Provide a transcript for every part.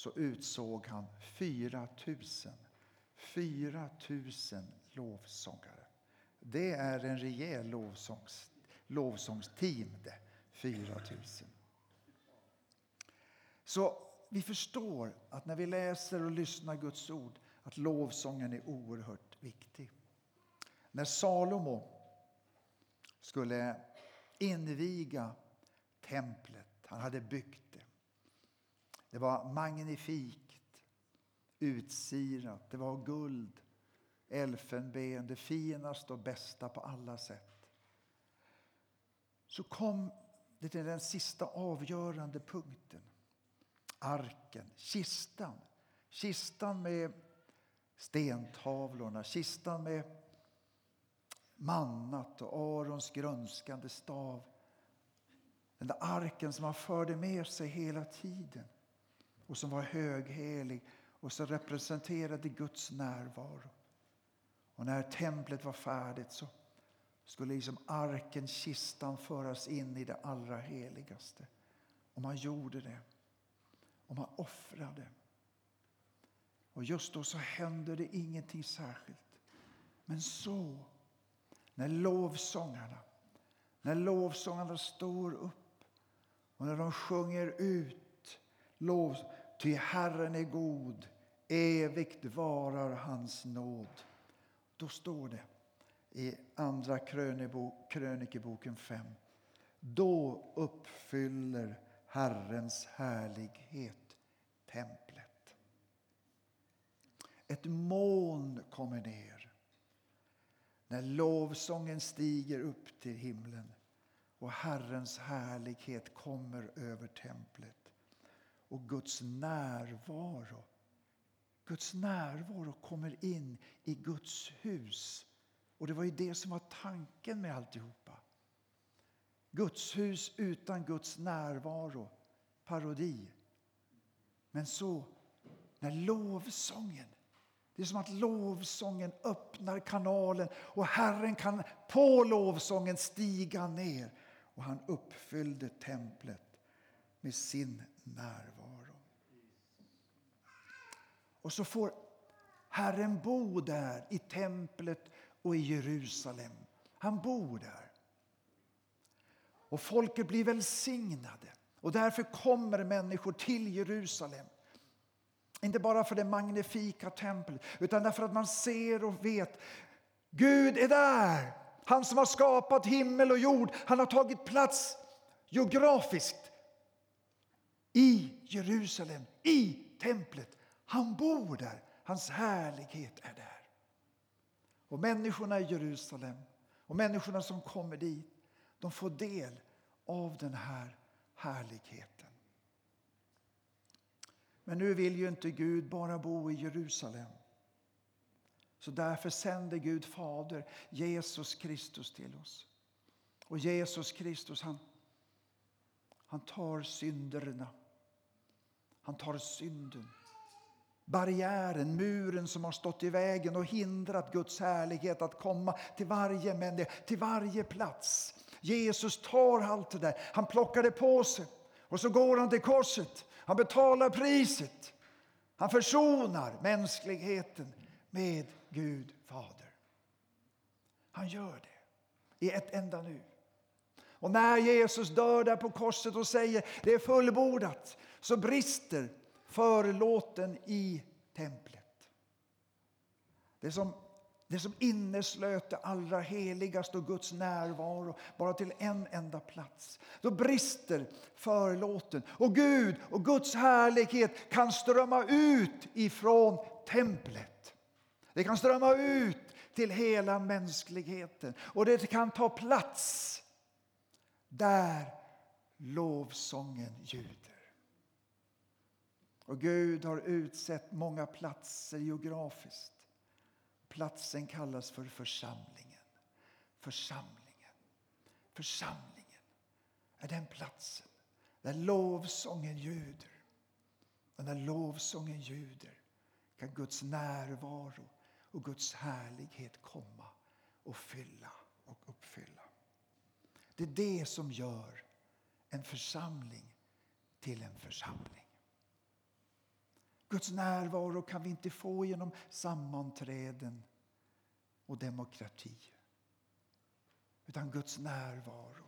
så utsåg han 4 000. 4 000 lovsångare. Det är en rejäl lovsångs, lovsångsteam det. 4 000. Så vi förstår att när vi läser och lyssnar Guds ord att lovsången är oerhört viktig. När Salomo skulle inviga templet, han hade byggt det. Var magnifikt, utsirat, det var guld, elfenben, det finaste och bästa på alla sätt. Så kom det till den sista avgörande punkten. Arken, kistan. Kistan med stentavlorna, kistan med mannat och Arons grönskande stav. Den där arken som han förde med sig hela tiden och som var höghelig och som representerade Guds närvaro. Och när templet var färdigt så skulle liksom arken, kistan, föras in i det allra heligaste. Och man gjorde det. Och man offrade. Och just då så hände det ingenting särskilt. Men så, när lovsångarna, när lovsångarna står upp och när de sjunger ut lovsångarna ty Herren är god, evigt varar hans nåd. Då står det i Andra krönikeboken 5. Då uppfyller Herrens härlighet templet. Ett moln kommer ner när lovsången stiger upp till himlen och Herrens härlighet kommer över templet. Och Guds närvaro Guds närvaro kommer in i Guds hus. Och Det var ju det som var tanken med alltihopa. Guds hus utan Guds närvaro, parodi. Men så, när lovsången det är som att lovsången öppnar kanalen och Herren kan på lovsången stiga ner. Och han uppfyllde templet med sin närvaro. Och så får Herren bo där i templet och i Jerusalem. Han bor där. Och folket blir välsignade. Och därför kommer människor till Jerusalem. Inte bara för det magnifika templet, utan därför att man ser och vet Gud är där. Han som har skapat himmel och jord. Han har tagit plats geografiskt i Jerusalem, i templet. Han bor där. Hans härlighet är där. Och människorna i Jerusalem och människorna som kommer dit, de får del av den här härligheten. Men nu vill ju inte Gud bara bo i Jerusalem. Så därför sänder Gud Fader Jesus Kristus till oss. Och Jesus Kristus han, han tar synderna. Han tar synden. Barriären, muren som har stått i vägen och hindrat Guds härlighet att komma till varje människa, till varje plats. Jesus tar allt det där. Han plockar det på sig och så går han till korset. Han betalar priset. Han försonar mänskligheten med Gud Fader. Han gör det i ett enda nu. Och när Jesus dör där på korset och säger det är fullbordat så brister förlåten i templet. Det som, det som inneslöt det allra heligaste och Guds närvaro bara till en enda plats. Då brister förlåten och Gud och Guds härlighet kan strömma ut ifrån templet. Det kan strömma ut till hela mänskligheten och det kan ta plats där lovsången ljuder. Och Gud har utsett många platser geografiskt. Platsen kallas för församlingen. Församlingen. Församlingen är den platsen där lovsången ljuder. Och när lovsången ljuder kan Guds närvaro och Guds härlighet komma och fylla och uppfylla. Det är det som gör en församling till en församling. Guds närvaro kan vi inte få genom sammanträden och demokrati. Utan Guds närvaro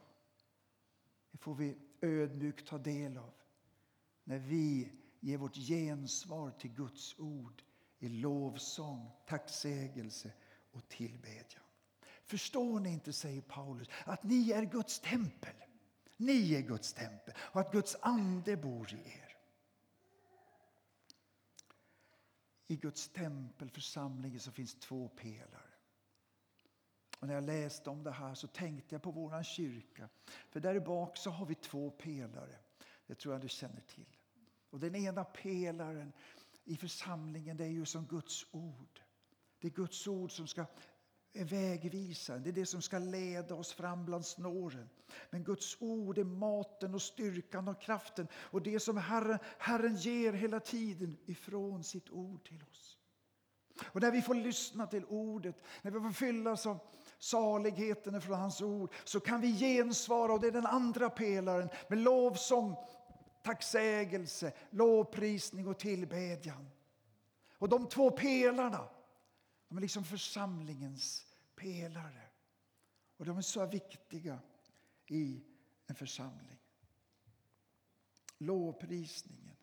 det får vi ödmjukt ta del av när vi ger vårt gensvar till Guds ord i lovsång, tacksägelse och tillbedjan. Förstår ni inte, säger Paulus, att ni är Guds tempel? Ni är Guds tempel och att Guds ande bor i er. I Guds tempel, församlingen, så finns två pelare. Och när jag läste om det här så tänkte jag på vår kyrka. För där bak så har vi två pelare. Det tror jag du känner till. Och den ena pelaren i församlingen det är ju som Guds ord. Det är Guds ord som ska vägvisa. Det är det som ska leda oss fram bland snåren. Men Guds ord är maten och styrkan och kraften och det som Herren, Herren ger hela tiden ifrån sitt ord till oss. Och när vi får lyssna till ordet, när vi får fyllas av saligheten från hans ord så kan vi gensvara, och det är den andra pelaren, med lovsång, tacksägelse, lovprisning och tillbedjan. Och de två pelarna, de är liksom församlingens pelare. Och de är så viktiga i en församling. Lovprisningen.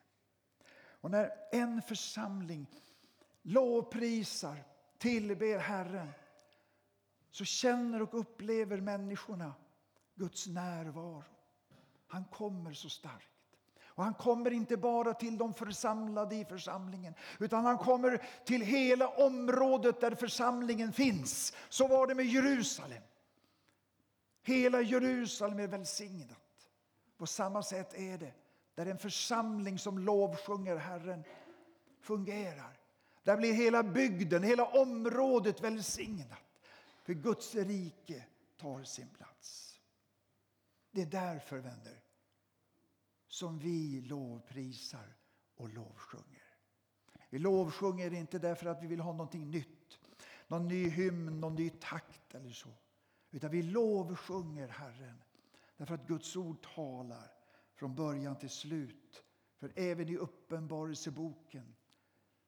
Och när en församling lovprisar, tillber Herren så känner och upplever människorna Guds närvaro. Han kommer så starkt. Och han kommer inte bara till de församlade i församlingen utan han kommer till hela området där församlingen finns. Så var det med Jerusalem. Hela Jerusalem är välsignat. På samma sätt är det där en församling som lovsjunger Herren fungerar. Där blir hela bygden, hela området välsignat. För Guds rike tar sin plats. Det är därför, vänner, som vi lovprisar och lovsjunger. Vi lovsjunger inte därför att vi vill ha någonting nytt, någon ny hymn, någon ny takt eller så. Utan vi lovsjunger Herren därför att Guds ord talar från början till slut. För även i Uppenbarelseboken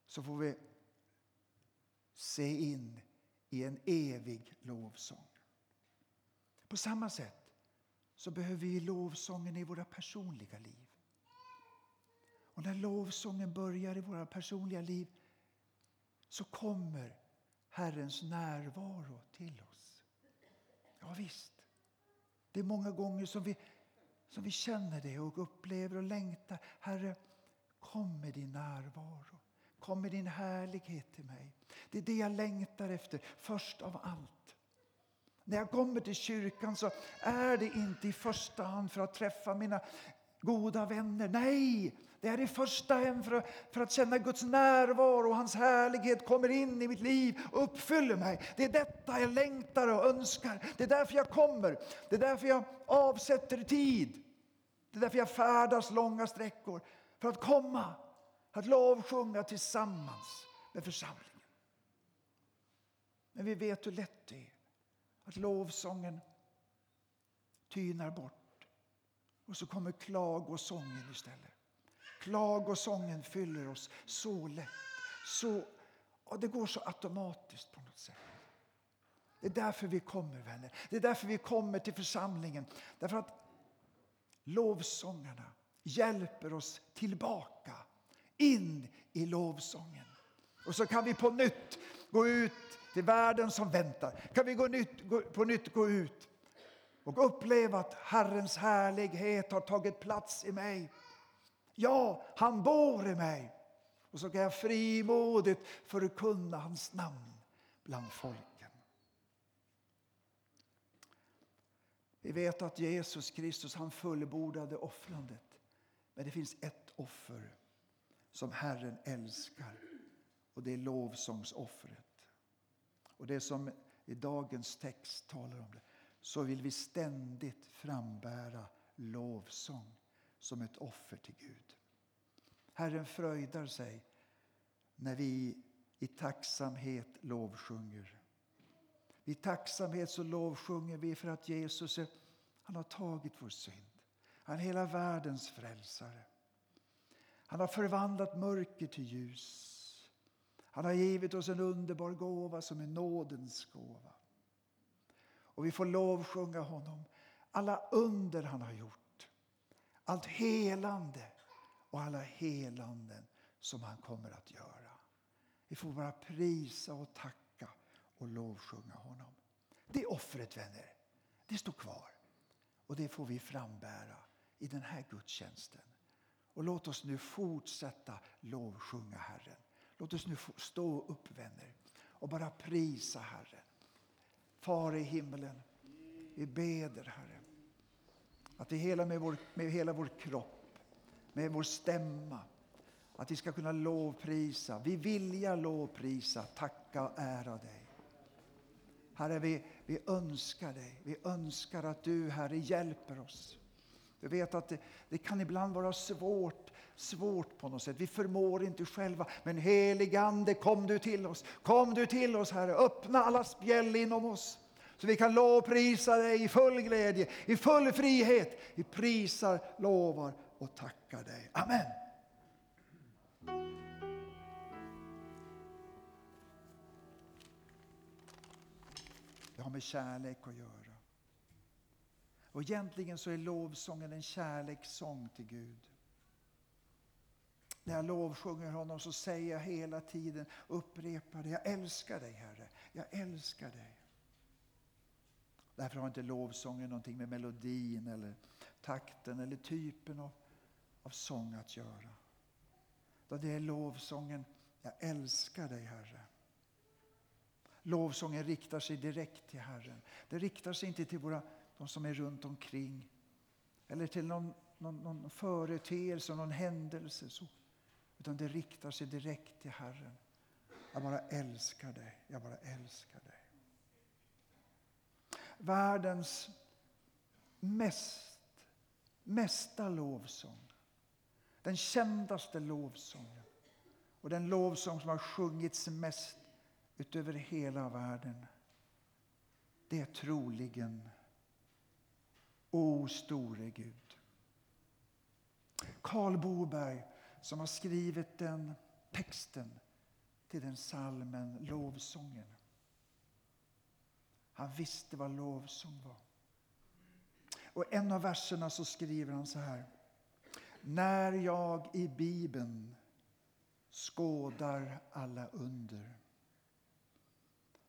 så får vi se in i en evig lovsång. På samma sätt så behöver vi lovsången i våra personliga liv. Och när lovsången börjar i våra personliga liv så kommer Herrens närvaro till oss. Ja, visst. Det är många gånger som vi, som vi känner det och upplever och längtar. Herre, kom med din närvaro. Kom med din härlighet till mig. Det är det jag längtar efter först av allt. När jag kommer till kyrkan så är det inte i första hand för att träffa mina goda vänner. Nej, det är i första hand för att, för att känna Guds närvaro och hans härlighet kommer in i mitt liv och uppfyller mig. Det är detta jag längtar och önskar. Det är därför jag kommer. Det är därför jag avsätter tid. Det är därför jag färdas långa sträckor. För att komma att lovsjunga tillsammans med församlingen. Men vi vet hur lätt det är att lovsången tynar bort. Och så kommer klagosången istället. Klagosången fyller oss så lätt. Så, och det går så automatiskt på något sätt. Det är därför vi kommer, vänner. Det är därför vi kommer till församlingen. Därför att lovsångarna hjälper oss tillbaka in i lovsången. Och så kan vi på nytt gå ut till världen som väntar. Kan vi gå nytt, gå, på nytt gå ut och uppleva att Herrens härlighet har tagit plats i mig. Ja, han bor i mig. Och så kan jag frimodigt förkunna hans namn bland folken. Vi vet att Jesus Kristus han fullbordade offrandet. Men det finns ett offer som Herren älskar. Och det är lovsångsoffret. Och det som i dagens text talar om det, så vill vi ständigt frambära lovsång som ett offer till Gud. Herren fröjdar sig när vi i tacksamhet lovsjunger. I tacksamhet så lovsjunger vi för att Jesus är, han har tagit vår synd. Han är hela världens frälsare. Han har förvandlat mörker till ljus. Han har givit oss en underbar gåva som är nådens gåva. Och vi får lovsjunga honom. Alla under han har gjort. Allt helande och alla helanden som han kommer att göra. Vi får bara prisa och tacka och lovsjunga honom. Det offret, vänner, det står kvar. Och det får vi frambära i den här gudstjänsten. Och låt oss nu fortsätta lovsjunga Herren. Låt oss nu stå upp, vänner, och bara prisa Herren. Far i himmelen, vi beder, Herre, att vi hela med, vår, med hela vår kropp, med vår stämma, att vi ska kunna lovprisa, vi vilja lovprisa, tacka och ära dig. Herre, vi, vi önskar dig. Vi önskar att du, Herre, hjälper oss. Du vet att det, det, kan ibland vara svårt, svårt på något sätt. Vi förmår inte själva. Men heligande, kom du till oss. Kom du till oss, Herre. Öppna alla spjäll inom oss. Så vi kan lovprisa dig i full glädje, i full frihet. Vi prisar, lovar och tackar dig. Amen. Det har med kärlek att göra. Och egentligen så är lovsången en kärlekssång till Gud. När jag lovsjunger honom så säger jag hela tiden, upprepar det, jag älskar dig Herre, jag älskar dig. Därför har inte lovsången någonting med melodin eller takten eller typen av, av sång att göra. Det är lovsången, jag älskar dig Herre. Lovsången riktar sig direkt till Herren. Det riktar sig inte till våra, de som är runt omkring eller till någon, någon, någon företeelse, någon händelse. Så. Utan det riktar sig direkt till Herren. Jag bara älskar dig, jag bara älskar dig. Världens mest, mesta lovsång. Den kändaste lovsången. Och den lovsång som har sjungits mest utöver hela världen. Det är troligen O store Gud. Karl Boberg som har skrivit den texten till den salmen, lovsången. Han visste vad lovsång var. Och en av verserna så skriver han så här. När jag i Bibeln skådar alla under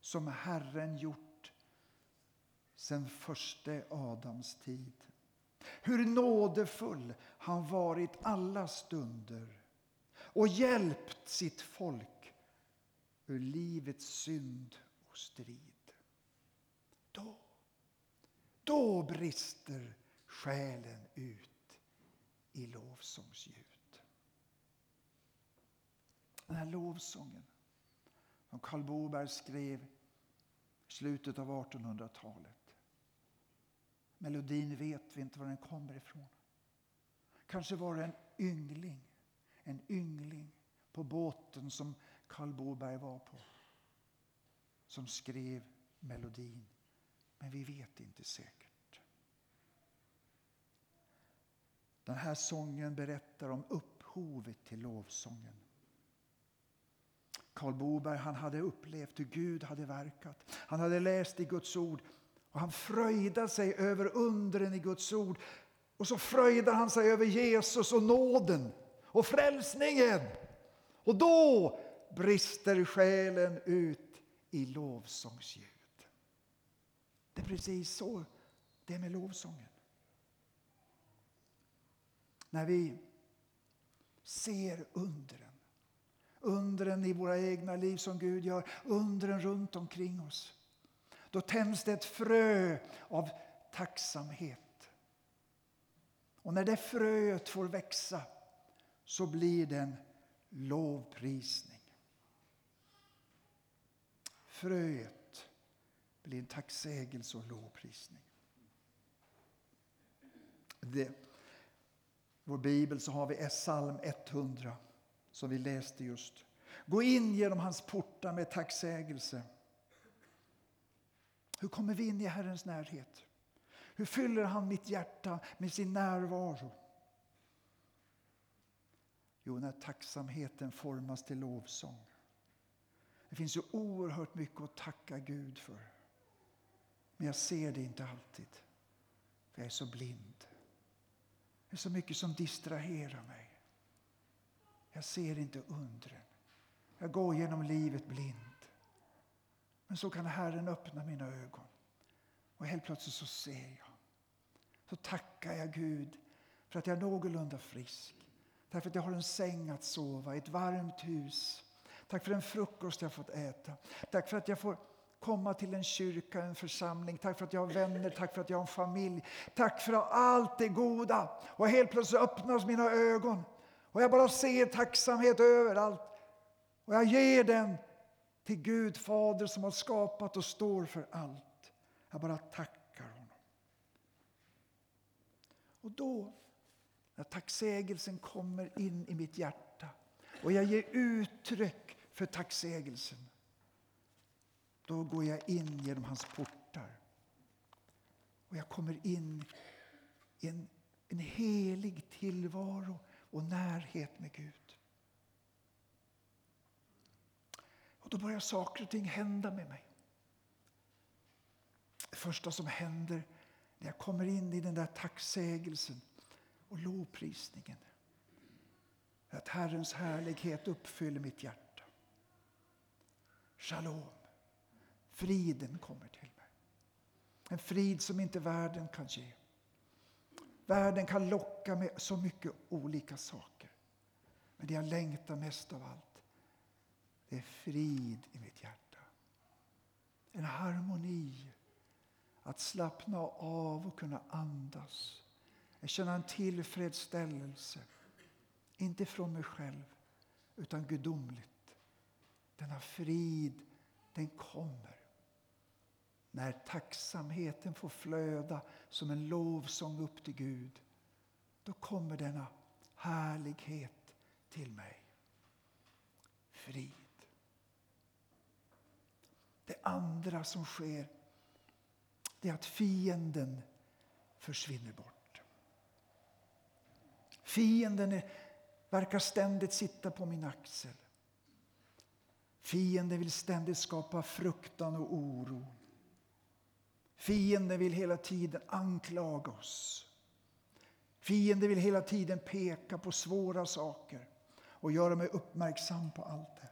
som Herren gjort sen första Adams tid. Hur nådefull han varit alla stunder och hjälpt sitt folk ur livets synd och strid. Då, då brister själen ut i lovsångsljud. Den här lovsången som Karl Boberg skrev i slutet av 1800-talet. Melodin vet vi inte var den kommer ifrån. Kanske var det en yngling, en yngling på båten som Karl Boberg var på som skrev melodin. Men vi vet inte säkert. Den här sången berättar om upphovet till lovsången. Karl Boberg han hade upplevt hur Gud hade verkat. Han hade läst i Guds ord och han fröjdar sig över undren i Guds ord. Och så fröjdar han sig över Jesus och nåden och frälsningen. Och då brister själen ut i lovsångsljud. Det är precis så det är med lovsången. När vi ser undren undren i våra egna liv som Gud gör, undren runt omkring oss. Då tänds det ett frö av tacksamhet. Och när det fröet får växa så blir det en lovprisning. Fröet blir en tacksägelse och lovprisning. Det, I vår bibel så har vi psalm 100 som vi läste just. Gå in genom hans portar med tacksägelse. Hur kommer vi in i Herrens närhet? Hur fyller han mitt hjärta med sin närvaro? Jo, när tacksamheten formas till lovsång. Det finns ju oerhört mycket att tacka Gud för. Men jag ser det inte alltid. För jag är så blind. Det är så mycket som distraherar mig. Jag ser inte undren. Jag går genom livet blind. Men så kan Herren öppna mina ögon. Och helt plötsligt så ser jag. Så tackar jag Gud för att jag är någorlunda frisk. Tack för att jag har en säng att sova i, ett varmt hus. Tack för den frukost jag fått äta. Tack för att jag får komma till en kyrka, en församling. Tack för att jag har vänner, tack för att jag har en familj. Tack för allt det goda. Och helt plötsligt öppnas mina ögon. Och jag bara ser tacksamhet överallt. Och jag ger den till Gud Fader som har skapat och står för allt. Jag bara tackar honom. Och då, när tacksägelsen kommer in i mitt hjärta och jag ger uttryck för tacksägelsen då går jag in genom hans portar. Och jag kommer in i en, en helig tillvaro och närhet med Gud. Och då börjar saker och ting hända med mig. Det första som händer när jag kommer in i den där tacksägelsen och lovprisningen är att Herrens härlighet uppfyller mitt hjärta. Shalom. Friden kommer till mig. En frid som inte världen kan ge. Världen kan locka med så mycket olika saker. Men det jag längtar mest av allt, det är frid i mitt hjärta. En harmoni. Att slappna av och kunna andas. Att känna en tillfredsställelse. Inte från mig själv, utan gudomligt. Denna frid, den kommer när tacksamheten får flöda som en lovsång upp till Gud, då kommer denna härlighet till mig. Frid. Det andra som sker det är att fienden försvinner bort. Fienden är, verkar ständigt sitta på min axel. Fienden vill ständigt skapa fruktan och oro. Fienden vill hela tiden anklaga oss. Fienden vill hela tiden peka på svåra saker och göra mig uppmärksam på allt det.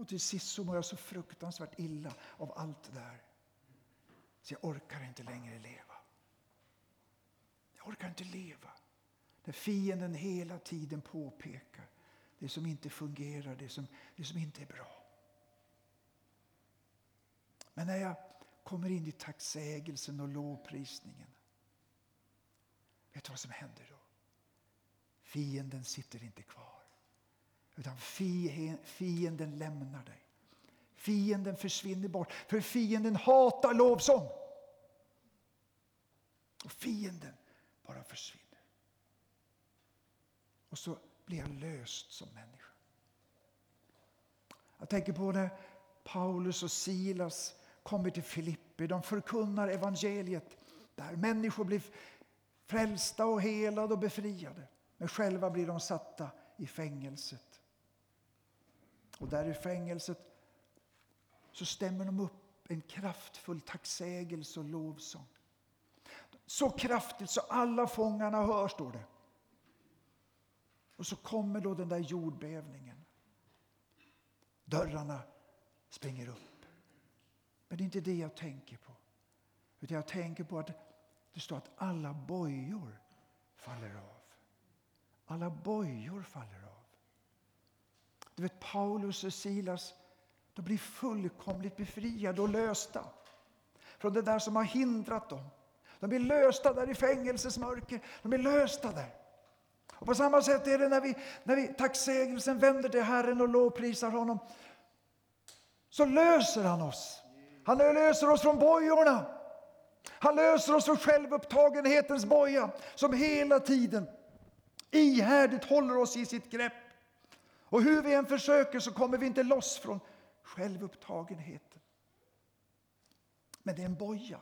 Och till sist så mår jag så fruktansvärt illa av allt det där. Så jag orkar inte längre leva. Jag orkar inte leva. När fienden hela tiden påpekar det som inte fungerar, det som, det som inte är bra. Men när jag kommer in i tacksägelsen och lovprisningen. Vet du vad som händer då? Fienden sitter inte kvar. Utan fienden lämnar dig. Fienden försvinner bort. För fienden hatar lovsång. Och fienden bara försvinner. Och så blir jag löst som människa. Jag tänker på när Paulus och Silas kommer till Filippi. De förkunnar evangeliet där. Människor blir frälsta och helade och befriade. Men själva blir de satta i fängelset. Och där i fängelset så stämmer de upp en kraftfull tacksägelse och lovsång. Så kraftigt så alla fångarna hör, står det. Och så kommer då den där jordbävningen. Dörrarna springer upp. Men det är inte det jag tänker på. Utan jag tänker på att det står att alla bojor faller av. Alla bojor faller av. Du vet Paulus och Silas de blir fullkomligt befriade och lösta från det där som har hindrat dem. De blir lösta där i fängelsesmörker. De blir lösta där. Och på samma sätt är det när vi, när vi tacksägelsen vänder till Herren och lovprisar honom. Så löser han oss han löser oss från bojorna. Han löser oss från självupptagenhetens boja som hela tiden ihärdigt håller oss i sitt grepp. Och hur vi än försöker så kommer vi inte loss från självupptagenheten. Men det är en boja.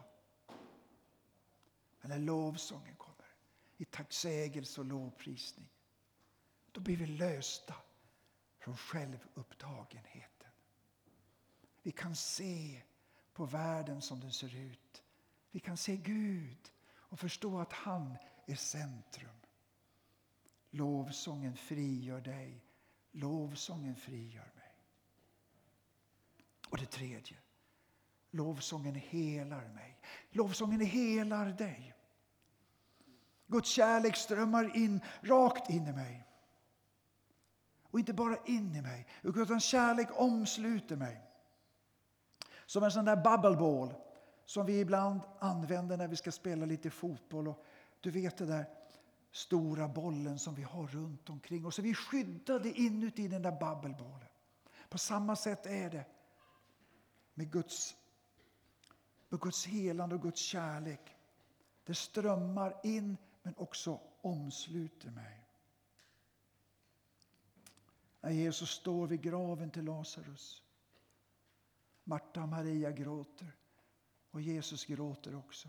Men när lovsången kommer i tacksägelse och lovprisning Då blir vi lösta från självupptagenheten. Vi kan se på världen som den ser ut. Vi kan se Gud och förstå att han är centrum. Lovsången frigör dig. Lovsången frigör mig. Och det tredje. Lovsången helar mig. Lovsången helar dig. Guds kärlek strömmar in, rakt in i mig. Och inte bara in i mig, utan kärlek omsluter mig. Som en sån där bubble ball som vi ibland använder när vi ska spela lite fotboll. Och du vet det där stora bollen som vi har runt omkring oss. Vi är skyddade inuti den där babbelbollen. På samma sätt är det med Guds, med Guds helande och Guds kärlek. Det strömmar in men också omsluter mig. När Jesus står vid graven till Lazarus. Marta och Maria gråter och Jesus gråter också.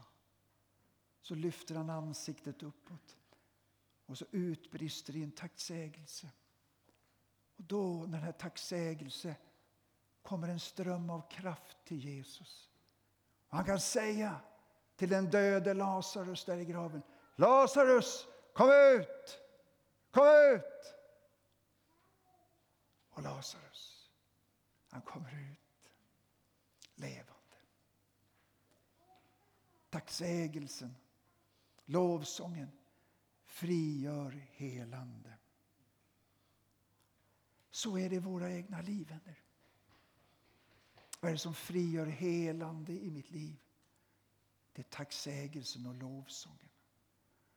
Så lyfter han ansiktet uppåt och så utbrister i en tacksägelse. Och då, när den här tacksägelse kommer en ström av kraft till Jesus. Och han kan säga till den döde Lazarus där i graven. Lazarus, kom ut! Kom ut! Och Lazarus, han kommer ut levande. Tacksägelsen, lovsången frigör helande. Så är det i våra egna liv, vänner. Vad är det som frigör helande i mitt liv? Det är tacksägelsen och lovsången.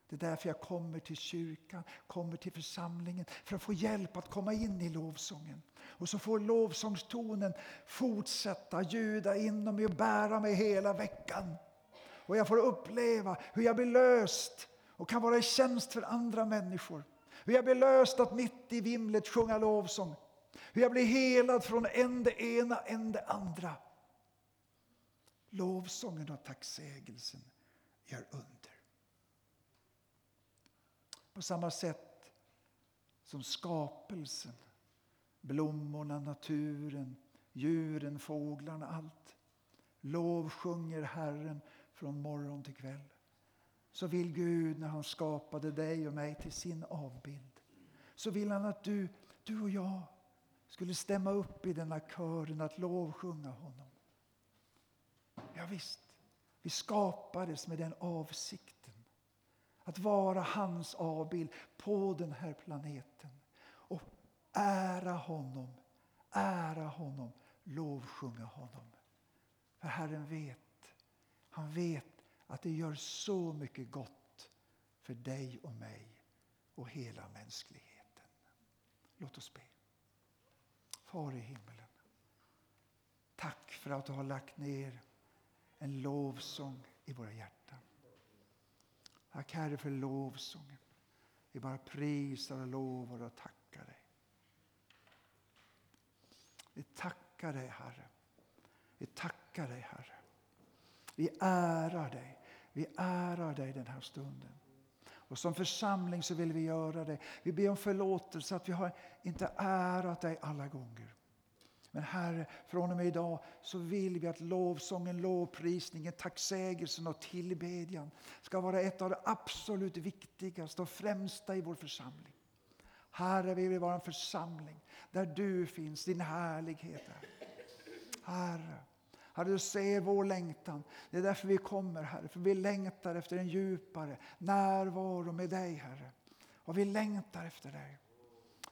Det är därför jag kommer till kyrkan, kommer till församlingen för att få hjälp att komma in i lovsången. Och så får lovsångstonen fortsätta ljuda inom mig och bära mig hela veckan. Och jag får uppleva hur jag blir löst och kan vara i tjänst för andra människor. Hur jag blir löst att mitt i vimlet sjunga lovsång. Hur jag blir helad från en det ena, en det andra. Lovsången och tacksägelsen gör under. På samma sätt som skapelsen, blommorna, naturen, djuren, fåglarna, allt lovsjunger Herren från morgon till kväll. Så vill Gud, när han skapade dig och mig till sin avbild, så vill han att du, du och jag skulle stämma upp i denna kören att lovsjunga honom. Ja, visst, vi skapades med den avsikten. Att vara hans avbild på den här planeten. Och ära honom, ära honom, lovsjunga honom. För Herren vet, han vet att det gör så mycket gott för dig och mig och hela mänskligheten. Låt oss be. Far i himmelen. Tack för att du har lagt ner en lovsång i våra hjärtan. Tack Herre för lovsången. Vi bara prisar och lovar och tackar dig. Vi tackar dig Herre. Vi tackar dig Herre. Vi ärar dig. Vi ärar dig den här stunden. Och som församling så vill vi göra det. Vi ber om förlåtelse att vi har inte ärat dig alla gånger. Men Herre, från och med idag så vill vi att lovsången, lovprisningen, tacksägelsen och tillbedjan ska vara ett av de absolut viktigaste och främsta i vår församling. Herre, vi vill vara en församling där du finns, din härlighet är. Herre, Herre, du ser vår längtan. Det är därför vi kommer, Herre. För vi längtar efter en djupare närvaro med dig, Herre. Och vi längtar efter dig.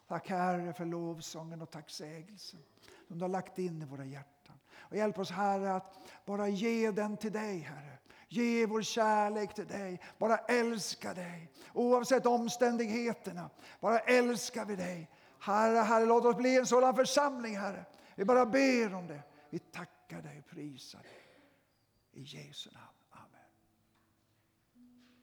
Tack Herre för lovsången och tacksägelsen som du har lagt in i våra hjärtan. Och hjälp oss Herre att bara ge den till dig Herre. Ge vår kärlek till dig. Bara älska dig. Oavsett omständigheterna. Bara älskar vi dig. Herre, Herre, låt oss bli en sådan församling Herre. Vi bara ber om det. Vi tackar dig och prisar dig. I Jesu namn.